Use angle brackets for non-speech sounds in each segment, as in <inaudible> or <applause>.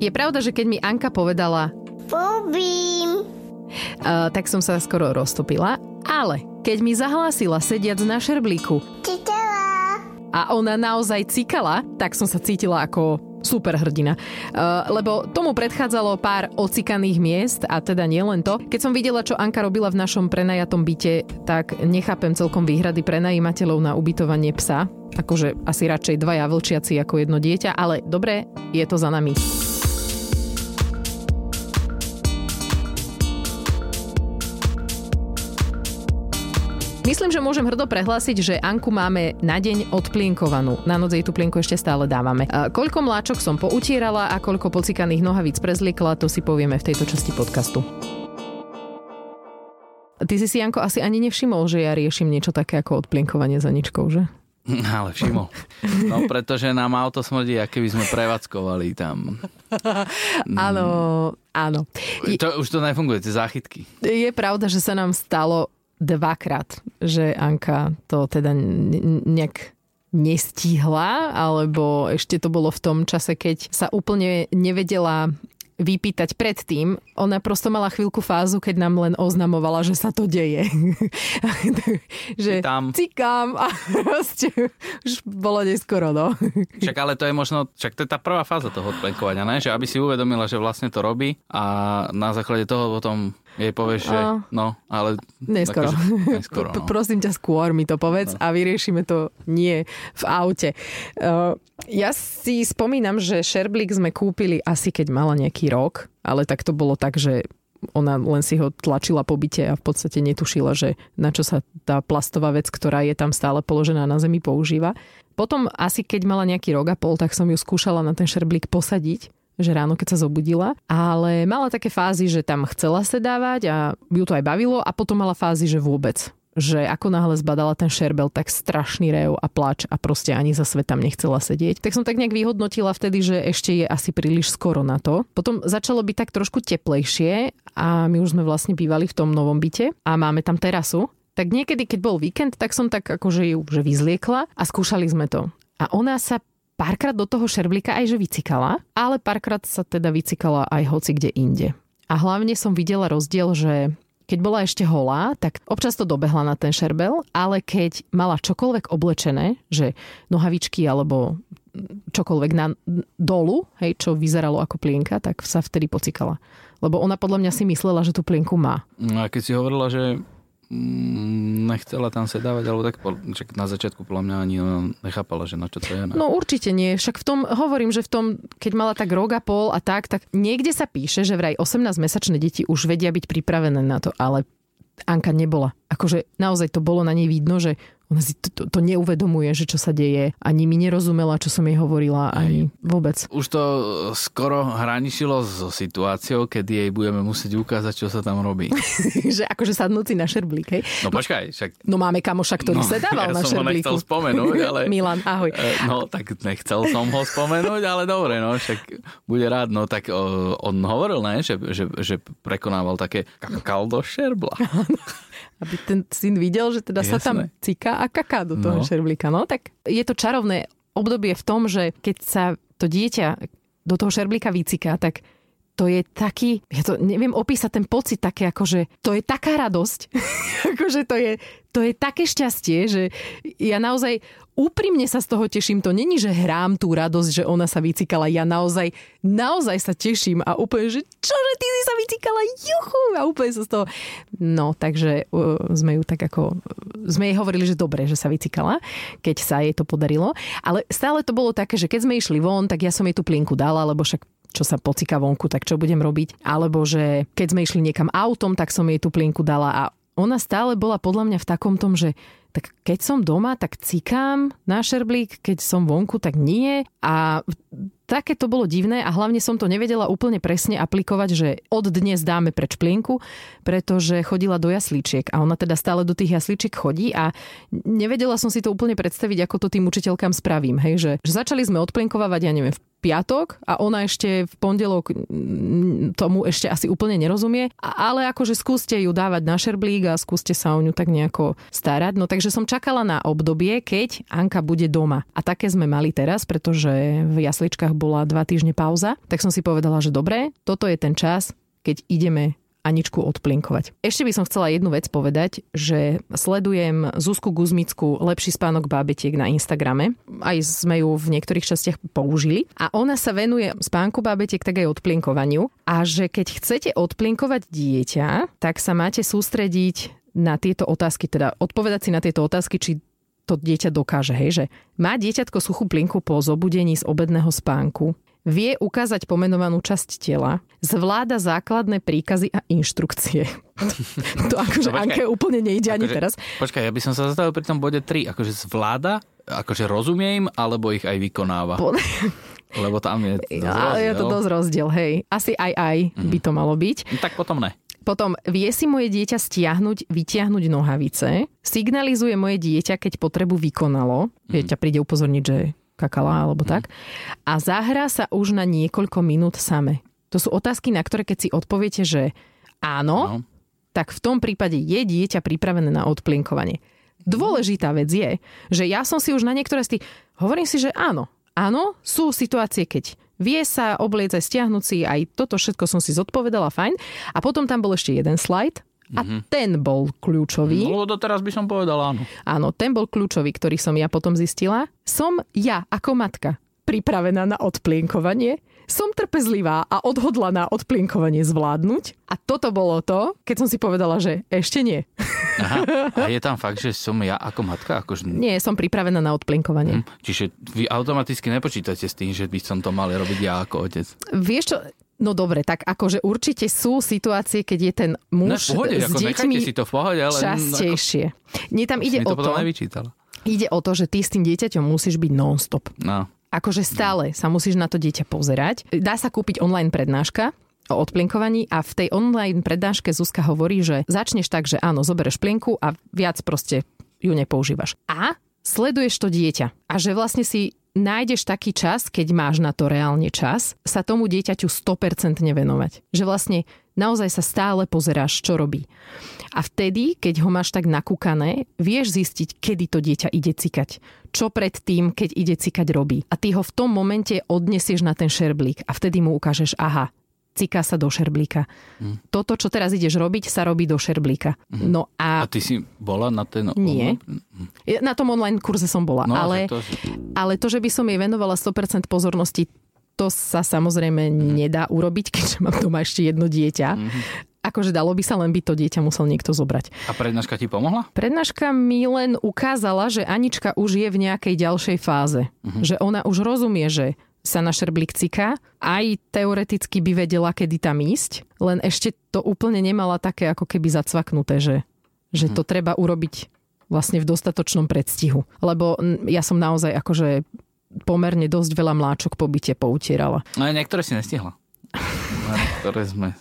Je pravda, že keď mi Anka povedala Bobím. uh, tak som sa skoro roztopila, ale keď mi zahlásila sediac na šerblíku Čitela. a ona naozaj cikala, tak som sa cítila ako super hrdina. Uh, lebo tomu predchádzalo pár ocikaných miest a teda nielen to. Keď som videla, čo Anka robila v našom prenajatom byte, tak nechápem celkom výhrady prenajímateľov na ubytovanie psa. Akože asi radšej dvaja vlčiaci ako jedno dieťa, ale dobre, je to za nami. Myslím, že môžem hrdo prehlásiť, že Anku máme na deň odplienkovanú. Na noc jej tú plienku ešte stále dávame. A koľko mláčok som poutierala a koľko pocikaných nohavíc prezliekla, to si povieme v tejto časti podcastu. Ty si si, Janko, asi ani nevšimol, že ja riešim niečo také ako odplienkovanie za ničkou, že? <laughs> Ale všimol. No pretože nám auto smrdí, aké by sme prevádzkovali tam. <laughs> Áno, áno. To, už to nefunguje, tie záchytky. je pravda, že sa nám stalo dvakrát, že Anka to teda nejak nestihla, alebo ešte to bolo v tom čase, keď sa úplne nevedela vypýtať predtým. Ona prosto mala chvíľku fázu, keď nám len oznamovala, že sa to deje. <laughs> že Tam. cikám a proste už bolo neskoro, no. Však ale to je možno, však to je tá prvá fáza toho odplenkovania, ne? že aby si uvedomila, že vlastne to robí a na základe toho potom jej povieš, že A. no, ale... Neskoro. Akože, <laughs> neskoro no. Prosím ťa, skôr mi to povedz a vyriešime to nie v aute. Uh, ja si spomínam, že šerblík sme kúpili asi keď mala nejaký rok, ale tak to bolo tak, že ona len si ho tlačila po byte a v podstate netušila, že na čo sa tá plastová vec, ktorá je tam stále položená na zemi, používa. Potom asi keď mala nejaký rok a pol, tak som ju skúšala na ten šerblík posadiť že ráno, keď sa zobudila, ale mala také fázy, že tam chcela sedávať a ju to aj bavilo a potom mala fázy, že vôbec že ako náhle zbadala ten šerbel, tak strašný rev a plač a proste ani za svet tam nechcela sedieť. Tak som tak nejak vyhodnotila vtedy, že ešte je asi príliš skoro na to. Potom začalo byť tak trošku teplejšie a my už sme vlastne bývali v tom novom byte a máme tam terasu. Tak niekedy, keď bol víkend, tak som tak akože ju že vyzliekla a skúšali sme to. A ona sa párkrát do toho šerblíka aj že vycikala, ale párkrát sa teda vycikala aj hoci kde inde. A hlavne som videla rozdiel, že keď bola ešte holá, tak občas to dobehla na ten šerbel, ale keď mala čokoľvek oblečené, že nohavičky alebo čokoľvek na dolu, hej, čo vyzeralo ako plienka, tak sa vtedy pocikala. Lebo ona podľa mňa si myslela, že tú plienku má. No a keď si hovorila, že nechcela tam sedávať, alebo tak čak na začiatku podľa mňa ani ona nechápala, že na čo to je. Ne? No určite nie. Však v tom, hovorím, že v tom, keď mala tak rok a pol a tak, tak niekde sa píše, že vraj 18-mesačné deti už vedia byť pripravené na to, ale Anka nebola. Akože naozaj to bolo na nej vidno, že ona si to, to, to neuvedomuje, že čo sa deje. Ani mi nerozumela, čo som jej hovorila, ani vôbec. Už to skoro hraničilo so situáciou, kedy jej budeme musieť ukázať, čo sa tam robí. <laughs> že akože sadnúci na šerblík, hej. No počkaj, však... No máme kamoša, ktorý No, sedával ja na som ho nechcel šerblíku. spomenúť, <laughs> ale... Milan, ahoj. E, No, tak nechcel som ho spomenúť, ale dobre, no, však bude rád. No, tak o, on hovoril, ne, že, že, že prekonával také kakal do šerbla. <laughs> Aby ten syn videl, že teda sa tam Jasné. cika a kaká do toho No. šerblíka. No tak je to čarovné obdobie v tom, že keď sa to dieťa do toho šerblíka vyciká, tak to je taký, ja to neviem opísať ten pocit také, akože to je taká radosť, <laughs> akože to je, to je také šťastie, že ja naozaj úprimne sa z toho teším. To není, že hrám tú radosť, že ona sa vycikala. Ja naozaj, naozaj sa teším a úplne, že čože ty si sa vycikala, juchu, a úplne sa z toho... No, takže uh, sme ju tak ako... Sme jej hovorili, že dobre, že sa vycikala, keď sa jej to podarilo. Ale stále to bolo také, že keď sme išli von, tak ja som jej tú plienku dala, lebo však čo sa pocika vonku, tak čo budem robiť. Alebo že keď sme išli niekam autom, tak som jej tú plienku dala a ona stále bola podľa mňa v takom tom, že tak keď som doma, tak cikám na šerblík, keď som vonku, tak nie. A také to bolo divné a hlavne som to nevedela úplne presne aplikovať, že od dnes dáme preč plienku, pretože chodila do jaslíčiek a ona teda stále do tých jaslíčiek chodí a nevedela som si to úplne predstaviť, ako to tým učiteľkám spravím. Hej, že, že začali sme odplienkovávať, ja neviem, v piatok a ona ešte v pondelok tomu ešte asi úplne nerozumie, ale akože skúste ju dávať na šerblík a skúste sa o ňu tak nejako starať. No takže som čakala na obdobie, keď Anka bude doma. A také sme mali teraz, pretože v jasličkách bola dva týždne pauza, tak som si povedala, že dobre, toto je ten čas, keď ideme Aničku odplinkovať. Ešte by som chcela jednu vec povedať, že sledujem Zuzku Guzmicku Lepší spánok bábetiek na Instagrame. Aj sme ju v niektorých častiach použili. A ona sa venuje spánku bábetiek tak aj odplinkovaniu. A že keď chcete odplinkovať dieťa, tak sa máte sústrediť na tieto otázky, teda odpovedať si na tieto otázky, či to dieťa dokáže, hej, že má dieťatko suchú plinku po zobudení z obedného spánku, vie ukázať pomenovanú časť tela, zvláda základné príkazy a inštrukcie. <laughs> to akože No počkaj. Anke úplne nejde ani Akože- teraz. Počkaj, ja by som sa zastavil pri tom bode 3. Akože zvláda, akože rozumie im, alebo ich aj vykonáva. Po- Lebo tam je <laughs> dosť Ale je to rozdiel. dosť rozdiel, hej. Asi aj aj by to malo byť. No, Tak potom ne. Potom vie si moje dieťa stiahnuť, vytiahnuť nohavice, signalizuje moje dieťa, keď potrebu vykonalo, dieťa príde upozorniť, že kakala alebo tak, a zahrá sa už na niekoľko minút same. To sú otázky, na ktoré keď si odpoviete, že áno, No. tak v tom prípade je dieťa pripravené na odplinkovanie. Dôležitá vec je, že ja som si už na niektoré z tých... Hovorím si, že áno. Áno, sú situácie, keď vie sa obliecť, stiahnuť si, aj toto všetko som si zodpovedala, fajn. A potom tam bol ešte jeden slajd a ten bol kľúčový. No, doteraz by som povedal áno. Áno, ten bol kľúčový, ktorý som ja potom zistila. Som ja ako matka pripravená na odplienkovanie, som trpezlivá a odhodlaná odplienkovanie zvládnuť. A toto bolo to, keď som si povedala, že ešte nie. Aha. <laughs> A je tam fakt, že som ja ako matka? Akože... Nie, som pripravená na odplienkovanie. Hm. Čiže vy automaticky nepočítate s tým, že by som to mal robiť ja ako otec. Vieš čo, No dobre, tak akože určite sú situácie, keď je ten No muž v pohode, s ako deťmi si to v pohode, ale... častejšie. Nie, tam Ako, ide o to ide o to, že ty s tým dieťaťom musíš byť non-stop. No. Akože stále sa musíš na to dieťa pozerať. Dá sa kúpiť online prednáška o odplinkovaní a v tej online prednáške Zuzka hovorí, že začneš tak, že áno, zoberieš plienku a viac proste ju nepoužívaš. A sleduješ to dieťa. A že vlastne si nájdeš taký čas, keď máš na to reálne čas, sa tomu dieťaťu 100% venovať. Že vlastne naozaj sa stále pozeráš, čo robí. A vtedy, keď ho máš tak nakúkané, vieš zistiť, kedy to dieťa ide cikať. Čo pred tým, keď ide cikať, robí. A ty ho v tom momente odnesieš na ten šerblík a vtedy mu ukážeš, aha, ciká sa do šerblíka. Toto, čo teraz ideš robiť, sa robí do šerblíka. No A a ty si bola na ten... Nie. ja na tom online kurze som bola, No, ale. To... ale to, že by som jej venovala 100% pozornosti, to sa samozrejme nedá urobiť, <laughs> keďže mám doma ešte jedno dieťa. Akože dalo by sa len by to dieťa musel niekto zobrať. A prednáška ti pomohla? Prednáška mi len ukázala, že Anička už je v nejakej ďalšej fáze. Že ona už rozumie, že sa na šerblík ciká. Aj teoreticky by vedela, kedy tam ísť, len ešte to úplne nemala také ako keby zacvaknuté, že, že to treba urobiť vlastne v dostatočnom predstihu. Lebo ja som naozaj akože pomerne dosť veľa mláčok po byte poutierala. No aj niektoré si nestihla. Na niektoré sme... <laughs>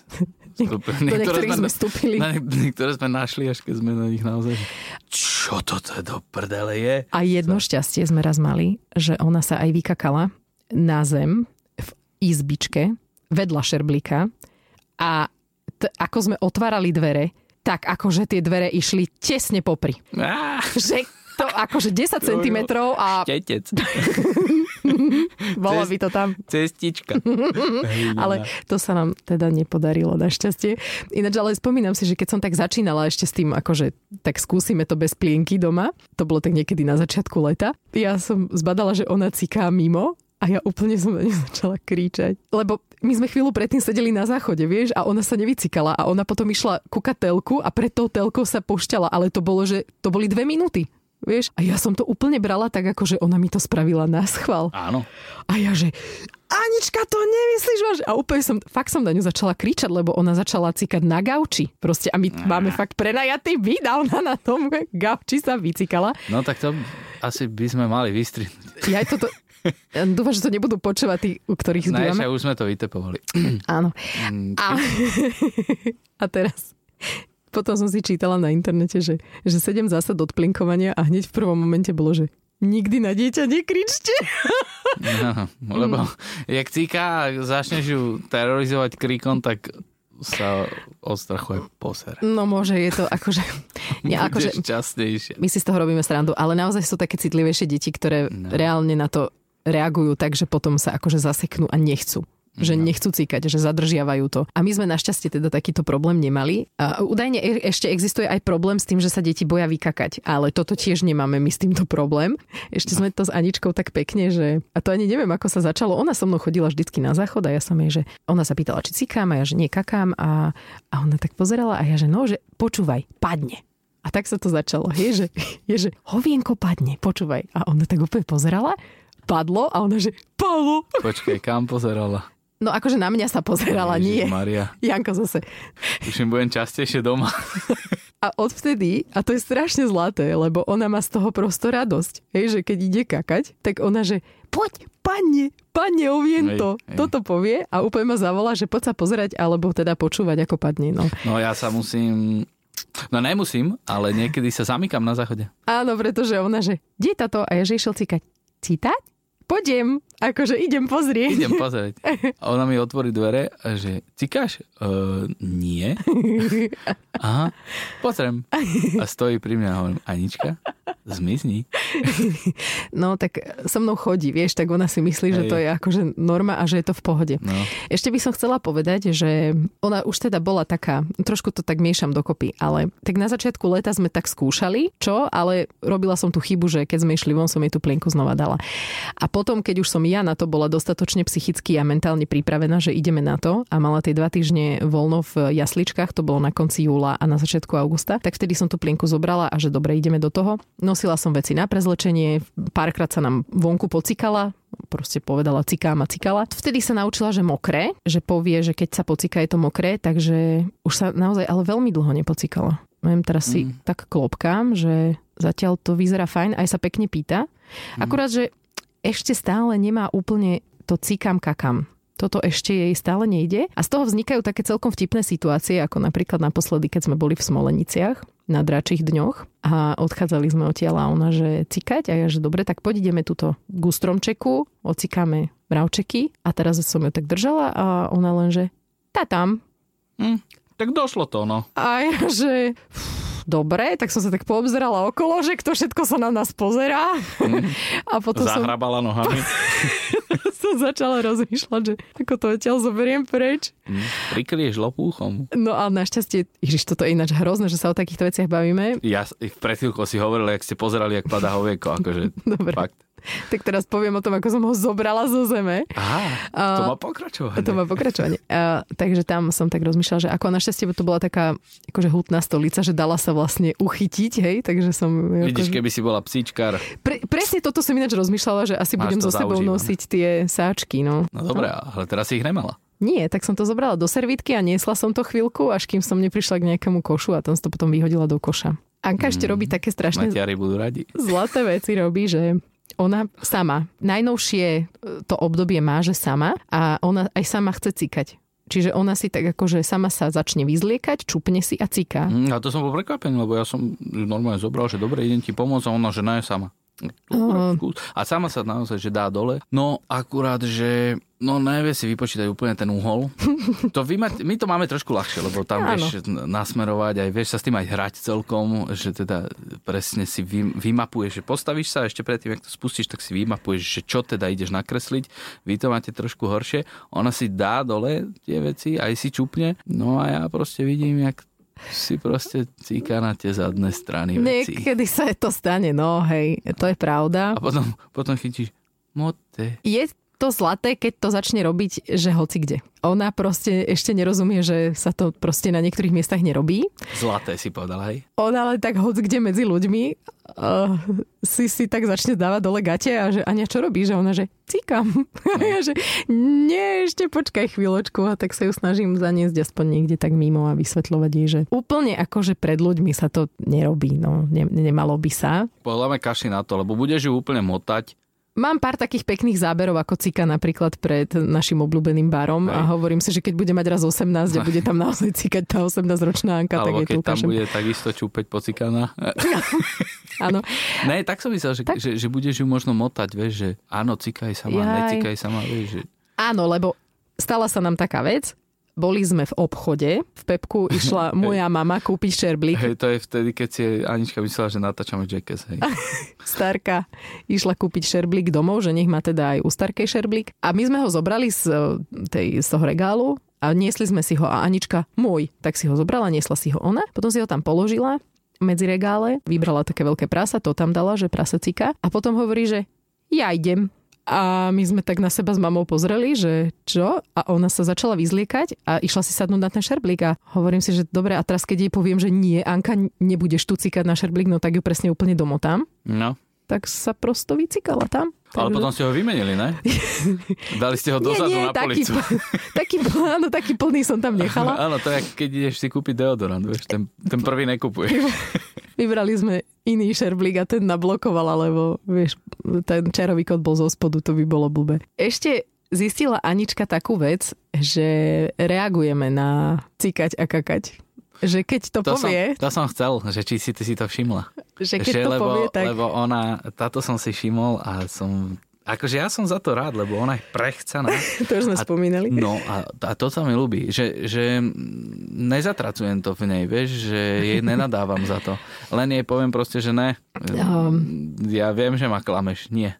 Vstúpili. Do niektorých sme vstúpili. Na niek- niektoré sme našli, až keď sme na nich naozaj... Čo to do prdele je? A jedno šťastie sme raz mali, že ona sa aj vykakala na zem v izbičke vedľa šerblíka a t- ako sme otvárali dvere, tak akože tie dvere išli tesne popri. Á, Že to akože 10 cm a Tetec. bolo by to tam. Cestička. <laughs> Ale to sa nám teda nepodarilo našťastie. Ináč ale spomínam si, že keď som tak začínala ešte s tým, akože tak skúsime to bez plienky doma, to bolo tak niekedy na začiatku leta, ja som zbadala, že ona ciká mimo a ja úplne som na ňu začala kričať. Lebo my sme chvíľu predtým sedeli na záchode, vieš, a ona sa nevycikala a ona potom išla ku telku a pred tou telkou sa pošťala, ale to bolo, že to boli dve minúty. Vieš? A ja som to úplne brala tak, ako že ona mi to spravila na schvál. Áno. A ja, že Anička, to nemyslíš vážne? A úplne som, fakt som na ňu začala kričať, lebo ona začala cikať na gauči. Proste, a my máme fakt prenajatý byt a ona na tom gauči sa vycikala. No tak to asi by sme mali vystrihnúť. Ja toto... <laughs> Dúfam, že to nebudú počúvať tí, u ktorých zbývame. však už sme to vytepovali. <clears throat> Áno. Mm, A, <laughs> a teraz... Potom som si čítala na internete, že, že 7 zásad odplinkovania a hneď v prvom momente bolo, že nikdy na dieťa nekričte. No, <laughs> lebo jak cíka a začneš ju terorizovať kríkom, tak sa od strachu aj poser. No môže, je to akože... Ja, akože my si z toho robíme srandu, ale naozaj sú také citlivejšie deti, ktoré No. reálne na to reagujú tak, že potom sa akože zaseknú a nechcú. Že No. nechcú cíkať, že zadržiavajú to. A my sme našťastie teda takýto problém nemali. A údajne e- ešte existuje aj problém s tým, že sa deti boja vykakať. Ale toto tiež nemáme my s týmto problém. Ešte sme to s Aničkou tak pekne, že... A to ani neviem, ako sa začalo. Ona so mnou chodila vždycky na záchod a ja som jej, že... Ona sa pýtala, či cikám a ja, že nie kakám. A, a ona tak pozerala a ja, že no, že počúvaj, padne. A tak sa to začalo. Je, že, <laughs> je, že hovienko padne, počúvaj. A ona tak úplne pozerala, padlo a ona, že padlo. Počkaj, kam pozerala? No akože na mňa sa pozerala, nie. Maria. <laughs> Janko zase. Už im budem častejšie doma. <laughs> A odvtedy, a to je strašne zlaté, lebo ona má z toho prosto radosť. Hej, že keď ide kakať, tak ona, že poď, padne, padne, oviem to. Hej, hej. Toto povie a úplne ma zavolá, že poď sa pozerať, alebo teda počúvať, ako padne. No. No ja sa musím... No nemusím, ale niekedy sa zamykam na záchode. Áno, pretože ona, že kde táto? A ja, že išiel cikať. Cítať? Poďem, akože idem pozrieť. Idem pozrieť. <laughs> A ona mi otvorí dvere a že, cikáš? Uh, nie. <laughs> Aha, pozriem. A stojí pri mňa a hovorím, Anička, zmizni. No tak so mnou chodí, vieš, tak ona si myslí, že Hej. to je akože norma a že je to v pohode. No. Ešte by som chcela povedať, že ona už teda bola taká, trošku to tak miešam dokopy, ale tak na začiatku leta sme tak skúšali, čo, ale robila som tú chybu, že keď sme išli von, som jej tú plienku znova dala. A potom, keď už som ja na to bola dostatočne psychicky a mentálne pripravená, že ideme na to a mala tie dva týždne voľno v jasličkách, to bolo na konci júla a na začiatku augusta, tak vtedy som tú plienku zobrala a že dobre, ideme do toho. Nosila som veci na prezlečenie, párkrát sa nám vonku pocikala, proste povedala cikám a cikala. Vtedy sa naučila, že mokré, že povie, že keď sa pocika je to mokré, takže už sa naozaj ale veľmi dlho nepocikala. Viem, teraz si Mm. tak klopkám, že zatiaľ to vyzerá fajn, aj sa pekne pýta. Akurát, že ešte stále nemá úplne to cikam kakam. Toto ešte jej stále nejde. A z toho vznikajú také celkom vtipné situácie, ako napríklad naposledy, keď sme boli v Smoleniciach na dračích dňoch a odchádzali sme odtiaľ a ona, že cikať a ja, že dobre, tak poď ideme tuto k stromčeku, ocikáme mravčeky a teraz som ju tak držala a ona len, že tá tam. Hm, tak došlo to, no. A ja, že "Pff, dobre, tak som sa tak poobzerala okolo, že kto všetko sa na nás pozerá. <laughs> A potom som, Zahrabala nohami. <laughs> som začala rozmýšľať, že ako to odtiaľ zoberiem preč. Hm, Prikryješ lopúchom. No a našťastie, ježiš, toto je ináč hrozné, že sa o takýchto veciach bavíme. Ja pred chvíľkou si hovoril, jak ste pozerali, jak padá hovieko. Akože, <laughs> Dobre. fakt. Tak teraz poviem o tom, ako som ho zobrala zo zeme. Aha, to má pokračovať. To má pokračovanie. A, takže tam som tak rozmýšľala, že ako našťastie to bola taká akože hutná stolica, že dala sa vlastne uchytiť, hej, takže som... Vidíš, akože, keby si bola psíčkar. pre, presne toto som ináč rozmýšľala, že asi Máš budem so sebou zaužívané. nosiť tie sáčky, no. No dobré, ale teraz si ich nemala. Nie, tak som to zobrala do servítky a niesla som to chvíľku, až kým som neprišla k nejakému košu a tam som to potom vyhodila do koša. Anka ešte Mm. robí také strašné Matiari budú radi. zlaté veci robí, že ona sama, najnovšie e, to obdobie má, že sama a ona aj sama chce cikať. Čiže ona si tak akože sama sa začne vyzliekať, čupne si a ciká. Hm, a to som bol prekvapený, lebo ja som normálne zobral, že dobre, idem ti pomôcť a ona, že ne, sama. Aha. Skús. A sama sa naozaj, že dá dole. No akurát, že no nevie si vypočítať úplne ten uhol. <laughs> To vy ma, my to máme trošku ľahšie, lebo tam Áno. vieš nasmerovať, aj vieš sa s tým aj hrať celkom, že teda presne si vy, vymapuješ, že postavíš sa a ešte predtým, ak to spustíš, tak si vymapuješ, že čo teda ideš nakresliť. Vy to máte trošku horšie. Ona si dá dole tie veci, aj si čupne. No a ja proste vidím, jak si proste cíka na tie zadné strany veci. Niekedy sa to stane, no hej, to je pravda. A potom, potom chytíš mote. Je to zlaté, keď to začne robiť, že hoci kde. Ona proste ešte nerozumie, že sa to proste na niektorých miestach nerobí. Zlaté si povedal, hej? Ona ale tak hoc kde medzi ľuďmi uh, si si tak začne dávať dole gate a že Ania, čo robíš? A ona, že cikam. <laughs> A ja, že nie, ešte počkaj chvíľočku a tak sa ju snažím zaniesť aspoň niekde tak mimo a vysvetľovať jej, že úplne akože pred ľuďmi sa to nerobí, no ne, nemalo by sa. Pohľadme kaši na to, lebo budeš ju úplne motať Mám pár takých pekných záberov, ako Cika napríklad pred našim obľúbeným barom a Hej. hovorím si, že keď bude mať raz 18 a bude tam naozaj cikať tá 18-ročná Anka, tak Alebo jej to keď tam ukážem. bude takisto čúpeť pocikaná. <laughs> Áno. Ne, tak som myslel, že, Tak. že, že budeš ju možno motať, vieš, že áno, cikaj sa má, Jaj. necikaj sa má, vieš, že... Áno, lebo stala sa nám taká vec, boli sme v obchode, v Pepku išla <laughs> moja mama kúpiť šerblík, Hej, to je vtedy, keď si Anička myslela, že natáčame Jackass, hej. <laughs> starka išla kúpiť šerblík domov, že nech má teda aj u starkej šerblík. A my sme ho zobrali z, e, tej, z toho regálu a niesli sme si ho a Anička, môj, tak si ho zobrala, niesla si ho ona, potom si ho tam položila medzi regále, vybrala také veľké prasa, to tam dala, že prasa cika a potom hovorí, že ja idem. A my sme tak na seba s mamou pozreli, že čo? A ona sa začala vyzliekať a išla si sadnúť na ten šerblík a hovorím si, že dobre, a teraz keď jej poviem, že nie, Anka, nebudeš tu cikať na šerblík, no tak ju presne úplne domotám No. tak sa prosto vycikala tam. Ale Takže- potom ste ho vymenili, ne? <laughs> Dali ste ho dozadu na taký, policu. taký, áno, taký plný som tam nechala. Áno, to je, keď ideš si kúpiť deodorant, vieš, ten, ten prvý nekupuje. <laughs> Vybrali sme iný šerblík a ten nablokovala, lebo vieš, ten čarový kód bol zo spodu, to by bolo blbé. Ešte zistila Anička takú vec, že reagujeme na cikať a kakať. Že keď to, To som, povie, to som chcel, že či si ty si to všimla. že keď Že to lebo, povie, tak... lebo ona, táto som si všimol a som... Akože ja som za to rád, lebo ona je prechcaná. <laughs> To už sme A- spomínali. No a, a to sa mi ľúbi, že, že nezatracujem to v nej, vieš, že jej <laughs> nenadávam za to. Len jej poviem proste, že ne. Um. Ja viem, že ma klameš. Nie.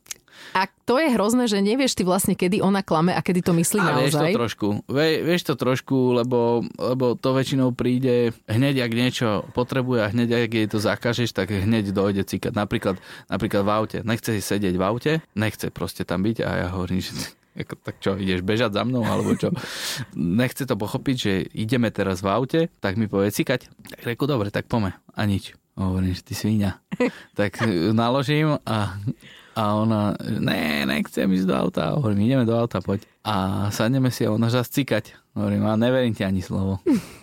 A to je hrozné, že nevieš ty vlastne, kedy ona klame a kedy to myslí A vieš to naozaj. trošku, vie, vieš to trošku, lebo, lebo to väčšinou príde hneď, ak niečo potrebuje a hneď, ak jej to zakážeš, tak hneď dojde cikať. Napríklad, napríklad v aute. Nechce si sedieť v aute, nechce proste tam byť a ja hovorím, že <laughs> ako, tak čo, ideš bežať za mnou, alebo čo? <laughs> Nechce to pochopiť, že ideme teraz v aute, tak mi povie cikať. Tak reku, dobre, tak pome. A nič. Hovorím, že ty svíňa. <laughs> tak naložím a, a ona, ne, nechcem ísť do auta. Hovorím, ideme do auta, poď. A sadneme si a ona zase cikať. Hovorím, a neverím ti ani slovo. <laughs>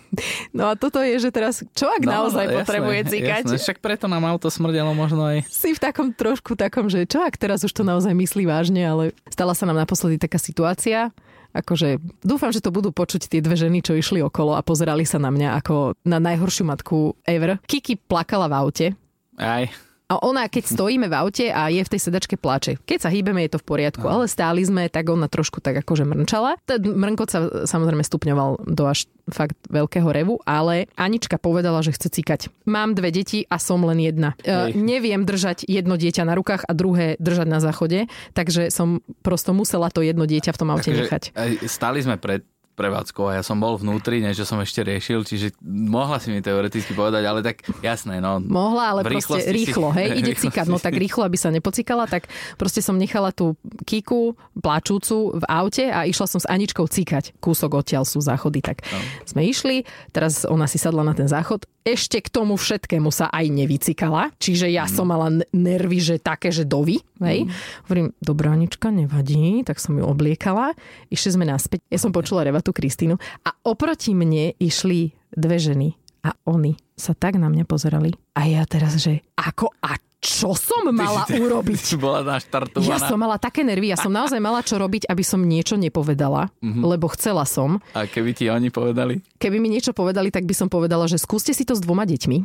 No a toto je, že teraz, čo ak naozaj No, jasné, potrebuje cikať? Jasné, však preto nám auto smrdelo možno aj. si v takom trošku takom, že čo ak teraz už to naozaj myslí vážne, ale stala sa nám naposledy taká situácia, akože dúfam, že to budú počuť tie dve ženy, čo išli okolo a pozerali sa na mňa ako na najhoršiu matku ever. Kiki plakala v aute, Aj. A ona, keď stojíme v aute a je v tej sedačke plače. Keď sa hýbeme, je to v poriadku, ale stáli sme, tak ona trošku tak akože mrnčala. Ten mrnkot sa samozrejme stupňoval do až fakt veľkého revu, ale Anička povedala, že chce cikať. Mám dve deti a som len jedna. E, neviem držať jedno dieťa na rukách a druhé držať na záchode, takže som prosto musela to jedno dieťa v tom aute Takže nechať. stáli sme pred prevádzkou a ja som bol vnútri, niečo som ešte riešil, čiže mohla si mi teoreticky povedať, ale tak jasné, no. Mohla, ale proste rýchlosti si- rýchlo, hej, ide <laughs> cikať, no tak rýchlo, aby sa nepocikala, tak proste som nechala tú Kiku plačúcu v aute a išla som s Aničkou cikať. Kúsok odtiaľ sú záchody, tak No. sme išli, teraz ona si sadla na ten záchod, ešte k tomu všetkému sa aj nevycikala, čiže ja som mala nervy, že také, že dovy, hej. Hovorím, dobrá Anička, nevadí, tak som ju obliekala, išli sme naspäť, ja som počula revatu Kristínu a oproti mne išli dve ženy a oni sa tak na mňa pozerali. A ja teraz, že ako a čo som mala Ty si- urobiť? Si <laughs> bola naštartovaná. Ja som mala také nervy, ja som naozaj mala čo robiť, aby som niečo nepovedala, Mhm. lebo chcela som. A keby ti oni povedali? Keby mi niečo povedali, tak by som povedala, že skúste si to s dvoma deťmi.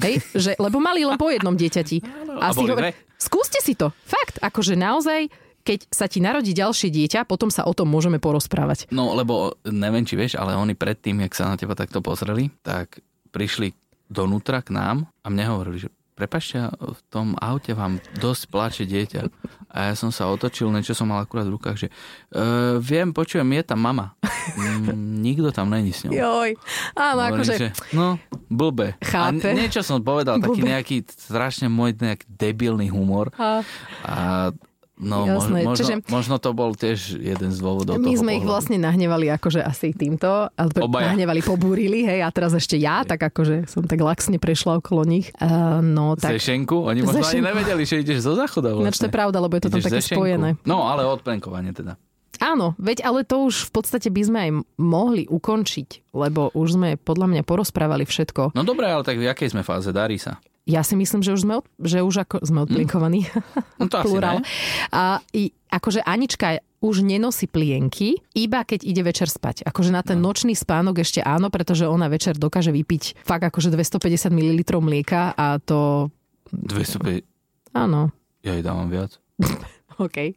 Hej, že, lebo mali len po jednom dieťati. <laughs> a boli dve? skúste si to. Fakt, akože naozaj, keď sa ti narodí ďalšie dieťa, potom sa o tom môžeme porozprávať. No, lebo neviem, či vieš, ale oni predtým, jak sa na teba takto pozreli, tak prišli donútra k nám a mne hovorili, že prepašte, v tom aute vám dosť plače dieťa. A ja som sa otočil, niečo som mal akurát v rukách, že e, viem, počujem, je tam mama. Mm, nikto tam není s ňou. Joj, áno, Hovorím, akože... že, no, blbe. Chápe. A niečo som povedal, taký Blbe. nejaký strašne môj nejaký debilný humor. A A no, Jasné, možno, čiže- možno to bol tiež jeden z dôvodov my toho sme ich pohľadu. vlastne nahnevali akože asi týmto, ale Obaja. nahnevali, pobúrili, hej, a teraz ešte ja, tak akože som tak laxne prešla okolo nich. Uh, no tak, Zešenku? Oni možno ani nevedeli, že ideš zo záchoda ináč to je vlastne. pravda, lebo je to tam Ideš také zešenku. spojené. No, ale odplenkovanie teda. Áno, veď ale to už v podstate by sme aj mohli ukončiť, lebo už sme podľa mňa porozprávali všetko. No dobré, ale tak v jakej sme fáze? Darí sa. Ja si myslím, že už sme, od, že už ako sme odplinkovaní. No to asi Plurál. ne. A i, akože Anička už nenosí plienky, iba keď ide večer spať. Akože na ten no. nočný spánok ešte áno, pretože ona večer dokáže vypiť fakt akože 250 ml mlieka a to... 205. Áno, Ja jej dávam viac. <laughs> OK.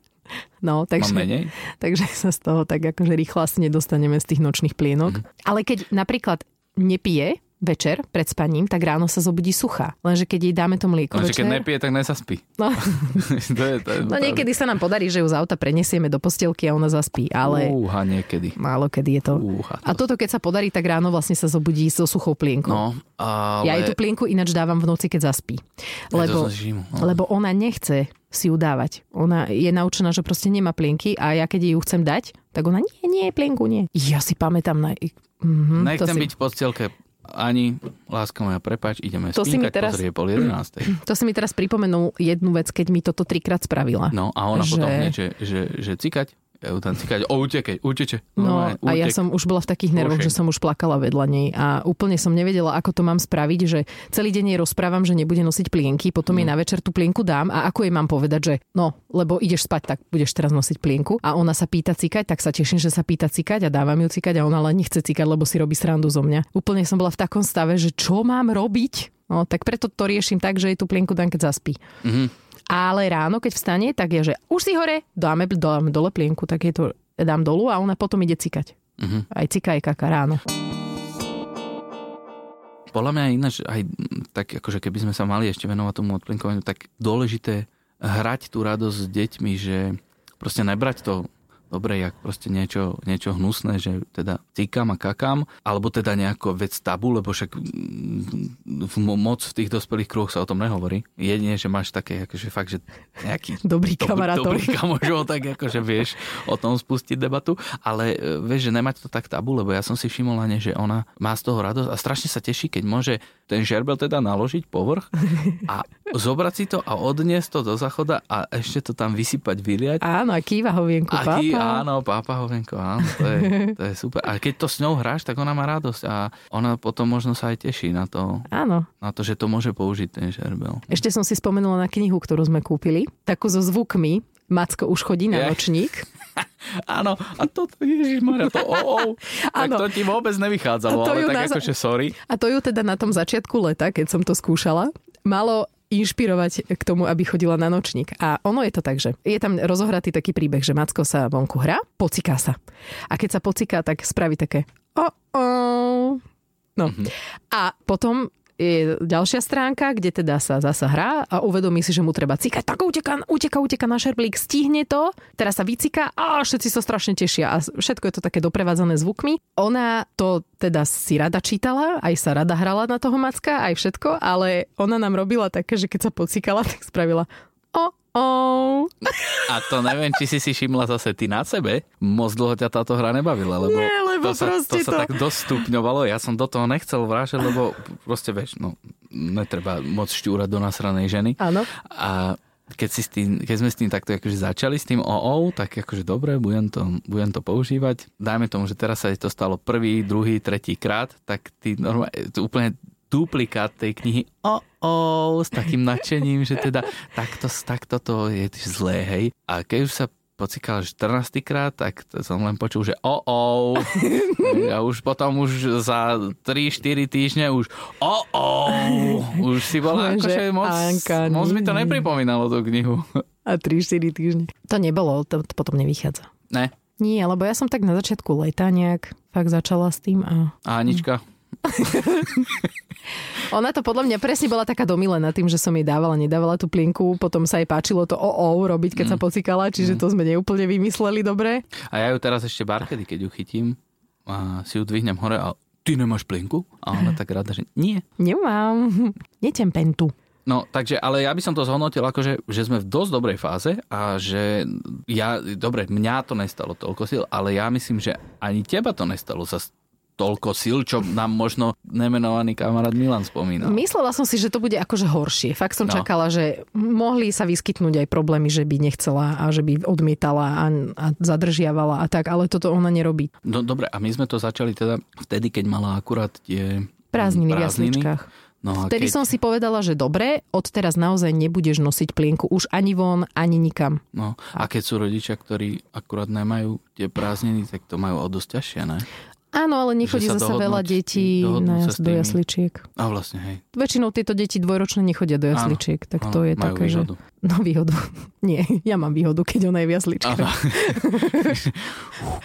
No, Mám takže, menej? takže sa z toho tak akože rýchlo asi nedostaneme z tých nočných plienok. Mhm. Ale keď napríklad nepije večer pred spaním, tak ráno sa zobudí suchá. Lenže keď jej dáme to mlieko Lenže večer... keď nepije, tak nezaspí. no, <laughs> to je, to je no niekedy sa nám podarí, že ju z auta prenesieme do postielky a ona zaspí, ale Úha, niekedy. málo kedy je to. Úha. A toto, keď sa podarí, tak ráno vlastne sa zobudí so suchou plienkou. No, ale... Ja jej tú plienku ináč dávam v noci, keď zaspí. Lebo, to zažím, no. lebo ona nechce si ju dávať. Ona je naučená, že proste nemá plienky a ja keď ju chcem dať, tak ona nie, nie, plienku nie. Ja si pamätám na... Mhm, Nechcem to, si, byť v podstielke ani, láska moja, prepač, ideme To si mi spinkať, teraz- pozrie pol jedenástej. <clears throat> to si mi teraz pripomenul jednu vec, keď mi toto trikrát spravila. No a ona Že- potom hneď, že, že, že cikať, cikať, o utekej, uteče. No Normálne, a ja som už bola v takých nervoch, že som už plakala vedľa nej a úplne som nevedela, ako to mám spraviť, že celý deň jej rozprávam, že nebude nosiť plienky, potom Mm. jej na večer tú plienku dám a ako jej mám povedať, že no, lebo ideš spať, tak budeš teraz nosiť plienku a ona sa pýta cikať, tak sa teším, že sa pýta cikať a dávam ju cikať a ona len nechce cikať, lebo si robí srandu zo mňa. Úplne som bola v takom stave, že čo mám robiť? No, tak preto to riešim tak, že jej tú plienku dám, keď zaspí. Mhm. Ale ráno, keď vstane, tak je, že už si hore, dáme, dáme dole plienku, tak je to dám dolu a ona potom ide cikať. Mhm. Aj cika, aj kaka ráno. Podľa mňa ináč aj tak akože keby sme sa mali ešte venovať tomu odplinkovaniu, tak dôležité hrať tú radosť s deťmi, že proste nebrať to dobre, jak proste niečo, niečo hnusné, že teda cíkam a kakám, alebo teda nejako vec tabu, lebo však mm, v mo- moc v tých dospelých kruhoch sa o tom nehovorí. Jedine, že máš také, akože fakt, že nejaký <laughs> Dobrý dob- kamarátov. Dobrý kamožov, <laughs> tak akože vieš o tom spustiť debatu, ale e, vieš, že nemať to tak tabu, lebo ja som si všimol že ona má z toho radosť a strašne sa teší, keď môže ten žerbel teda naložiť povrch a zobrať si to a odniesť to do záchoda a ešte to tam vysypať, vyliať. Áno, a kýva hovienku, A pápa. áno, pápa hovenko, áno, to je, <laughs> to je super. A keď to s ňou hráš, tak ona má radosť a ona potom možno sa aj teší na to, Áno. na to, že to môže použiť ten žerbel. Ešte som si spomenula na knihu, ktorú sme kúpili. Takú so zvukmi. Macko už chodí na Je. nočník. <laughs> <laughs> Áno, a toto, Ježišmarja, to o, o, <laughs> tak to ti vôbec nevychádzalo, ale tak na- akože sorry. A to ju teda na tom začiatku leta, keď som to skúšala, malo inšpirovať k tomu, aby chodila na nočník. A ono je to tak, že je tam rozohratý taký príbeh, že Macko sa vonku hrá, pociká sa. A keď sa pociká, tak spraví také o o No. A potom je ďalšia stránka, kde teda sa zasa hrá a uvedomí si, že mu treba cikať. Tak uteka, uteka, uteka na šerblík, stihne to, teraz sa vyciká a všetci sa strašne tešia a všetko je to také doprevádzané zvukmi. Ona to teda si rada čítala, aj sa rada hrala na toho macka, aj všetko, ale ona nám robila také, že keď sa pocikala, <laughs> tak spravila o o A to neviem, či si si všimla zase ty na sebe. Moc dlho ťa táto hra nebavila, lebo, Nie, lebo to, sa, to proste sa to- tak dostupňovalo. Ja som do toho nechcel vrážať, lebo proste vieš, no, netreba moc šťúrať do nasranej ženy. Áno. A keď, si s tým, keď sme s tým takto akože začali s tým OO, tak akože dobre, budem to, budem to používať. Dajme tomu, že teraz sa to stalo prvý, druhý, tretí krát, tak ty normálne, to úplne duplikát tej knihy OO s takým nadšením, že teda takto, takto to je zlé, hej. A keď už sa pocikal 14 krát, tak som len počul, že o o <laughs> A už potom už za 3-4 týždne už o o Už si bola akože moc, Anka, moc mi to nepripomínalo tú knihu. A 3-4 týždne. To nebolo, to, to potom nevychádza. Ne. Nie, lebo ja som tak na začiatku leta nejak fakt začala s tým a A Anička? <laughs> ona to podľa mňa presne bola taká domilená tým, že som jej dávala, nedávala tú plienku, potom sa jej páčilo to o robiť, keď sa pocikala, čiže to sme neúplne vymysleli dobre. A ja ju teraz ešte barkedy, keď ju chytím, a si ju dvihnem hore a ty nemáš plienku? A ona tak rada, že nie. Nemám, netem pentu. No, takže, ale ja by som to zhodnotil ako, že, že sme v dosť dobrej fáze a že ja, dobre, mňa to nestalo toľko sil, ale ja myslím, že ani teba to nestalo zas toľko sil, čo nám možno nemenovaný kamarát Milan spomínal. Myslela som si, že to bude akože horšie. Fakt som No. čakala, že mohli sa vyskytnnúť aj problémy, že by nechcela a že by odmietala a, a zadržiavala a tak, ale toto ona nerobí. No dobre, a my sme to začali teda vtedy, keď mala akurát tie Prázdniny, v prázdniny. jasličkách. No Vtedy keď, som si povedala, že dobre, odteraz naozaj nebudeš nosiť plienku už ani von, ani nikam. no, a keď sú rodičia, ktorí akurát nemajú tie prázdniny, tak to majú o dosť ťažšie, ne? Áno, ale nechodí sa zase veľa detí na do jasličiek. A vlastne, hej. Väčšinou tieto deti dvojročné nechodia do jasličiek, tak to áno, je také, že... výhodu. No výhodu. <laughs> Nie, ja mám výhodu, keď ona je v jasličkách. <laughs>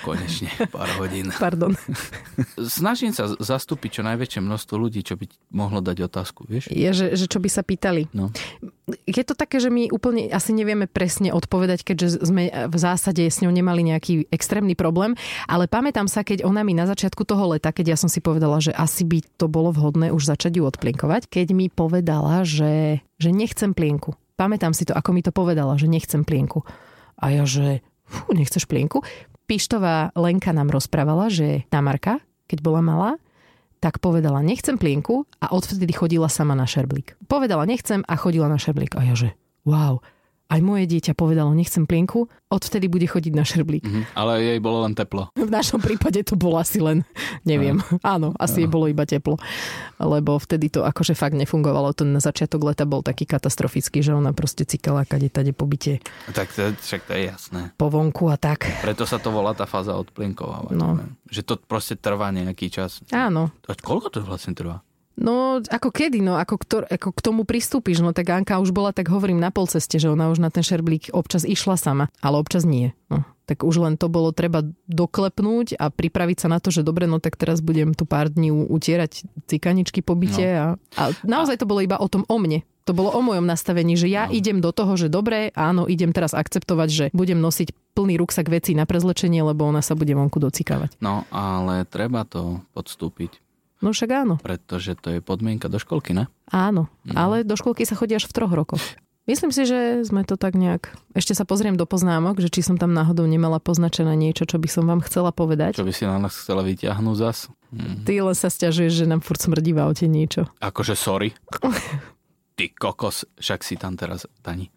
Konečne, pár hodín. Pardon. <laughs> Snažím sa zastúpiť čo najväčšie množstvo ľudí, čo by mohlo dať otázku, vieš? Je, že, že čo by sa pýtali. No. Je to také, že my úplne asi nevieme presne odpovedať, keďže sme v zásade s ňou nemali nejaký extrémny problém, ale pamätám sa, keď ona mi na začiatku toho leta, keď ja som si povedala, že asi by to bolo vhodné už začať ju odplienkovať, keď mi povedala, že, že nechcem plienku. Pamätám si to, ako mi to povedala, že nechcem plienku. A ja, že fú, nechceš plienku? Pištová Lenka nám rozprávala, že Tamarka, keď bola malá, tak povedala, nechcem plienku a odvtedy chodila sama na šerblík. Povedala, nechcem a chodila na šerblík. A ja, že wow, aj moje dieťa povedalo, nechcem plienku, odvtedy bude chodiť na šerblík. Mhm. Ale jej bolo len teplo. <laughs> V našom prípade to bolo asi len, neviem, áno, asi jej bolo iba teplo. Lebo vtedy to akože fakt nefungovalo. Ten začiatok leta bol taký katastrofický, že ona proste cikala kade tade po byte, Tak to, však to je jasné. po vonku a tak. Preto sa to volá tá fáza odplienkovávať. No. Že to proste trvá nejaký čas. Áno, A koľko to vlastne trvá? No, ako kedy, no, ako, ktor, ako k tomu pristúpiš, no tak Anka už bola, tak hovorím, na polceste, že ona už na ten šerblík občas išla sama, ale občas nie. No, tak už len to bolo treba doklepnúť a pripraviť sa na to, že dobre, no tak teraz budem tu pár dní utierať cikaničky po byte no. a, a naozaj to bolo iba o tom, o mne. To bolo o mojom nastavení, že ja no. idem do toho, že dobre, áno, idem teraz akceptovať, že budem nosiť plný ruksak vecí na prezlečenie, lebo ona sa bude vonku docikávať. No, ale treba to podstúpiť, No však áno. pretože to je podmienka do školky, ne? Áno, ale do školky sa chodí až v troch rokoch. Myslím si, že sme to tak nejak... Ešte sa pozriem do poznámok, že či som tam náhodou nemala poznačené niečo, čo by som vám chcela povedať. Čo by si na nás chcela vyťahnuť zas? Hm. Ty len sa stiažuješ, že nám furt smrdí v aute niečo. Akože sorry. <laughs> Ty kokos, však si tam teraz, Dani.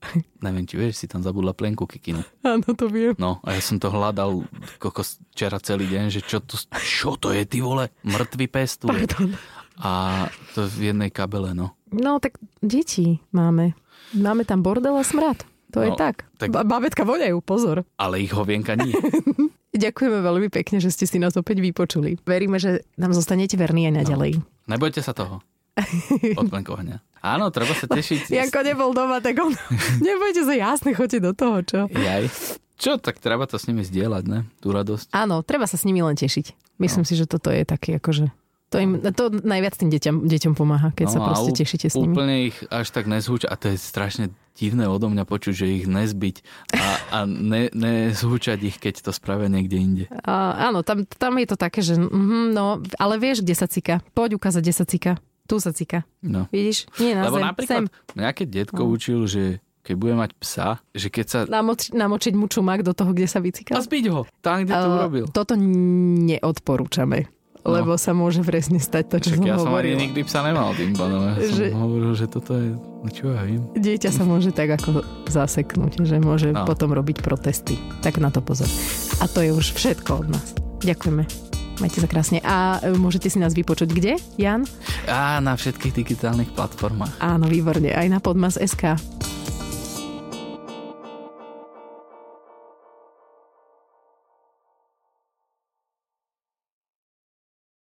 <laughs> Neviem, či vieš, si tam zabudla plenku kikinu. Áno, to viem. No, a ja som to hľadal kokos včera celý deň, že čo to, čo to je, ty vole, mŕtvy pes tu je. Pardon. A to v jednej kabele, no. No, tak deti máme. Máme tam bordel a smrad. To je No, tak. tak- Ba- Babetka voňajú, pozor. Ale ich hovienka nie. <laughs> Ďakujeme veľmi pekne, že ste si nás opäť vypočuli. Veríme, že nám zostanete verní aj naďalej. Nebojte sa toho. <laughs> Odplenkovania. Áno, treba sa tešiť. Janko nebol doma, tak on... <laughs> Nebojte sa, jasne, choďte do toho, čo? Jaj. Čo, tak treba to s nimi zdieľať, ne? Tú radosť. Áno, treba sa s nimi len tešiť. Myslím No. si, že toto je taký akože... To, im, to najviac tým deťom, deťom pomáha, keď sa No a proste tešíte s nimi. Úplne ich až tak nezhúča. A to je strašne divné odo mňa počuť, že ich nezbyť a, a ne, nezhúčať ich, keď to spravia niekde inde. A, áno, tam, tam je to také, že mm, no, ale vieš, kde sa cika. Poď ukázať, kde sa cika. Tu sa cika. No. Vidíš? Nie na Lebo zem, napríklad sem. keď detko No. učil, že keď bude mať psa, že keď sa... Namoč, namočiť mu čumák do toho, kde sa A vycikal. zbiť ho, tam, kde to Ale urobil. Toto neodporúčame. No. Lebo sa môže presne stať to, čo Však som ja som ani nikdy psa nemal tým pádom. Ja som Že- hovoril, že toto je... No čo ja viem. Dieťa sa môže tak ako zaseknúť, že môže No. potom robiť protesty. Tak na to pozor. A to je už všetko od nás. Ďakujeme. Majte sa krásne. A e, môžete si nás vypočuť kde, Jan? Á, na všetkých digitálnych platformách. Áno, výborne. Aj na Podmas.sk.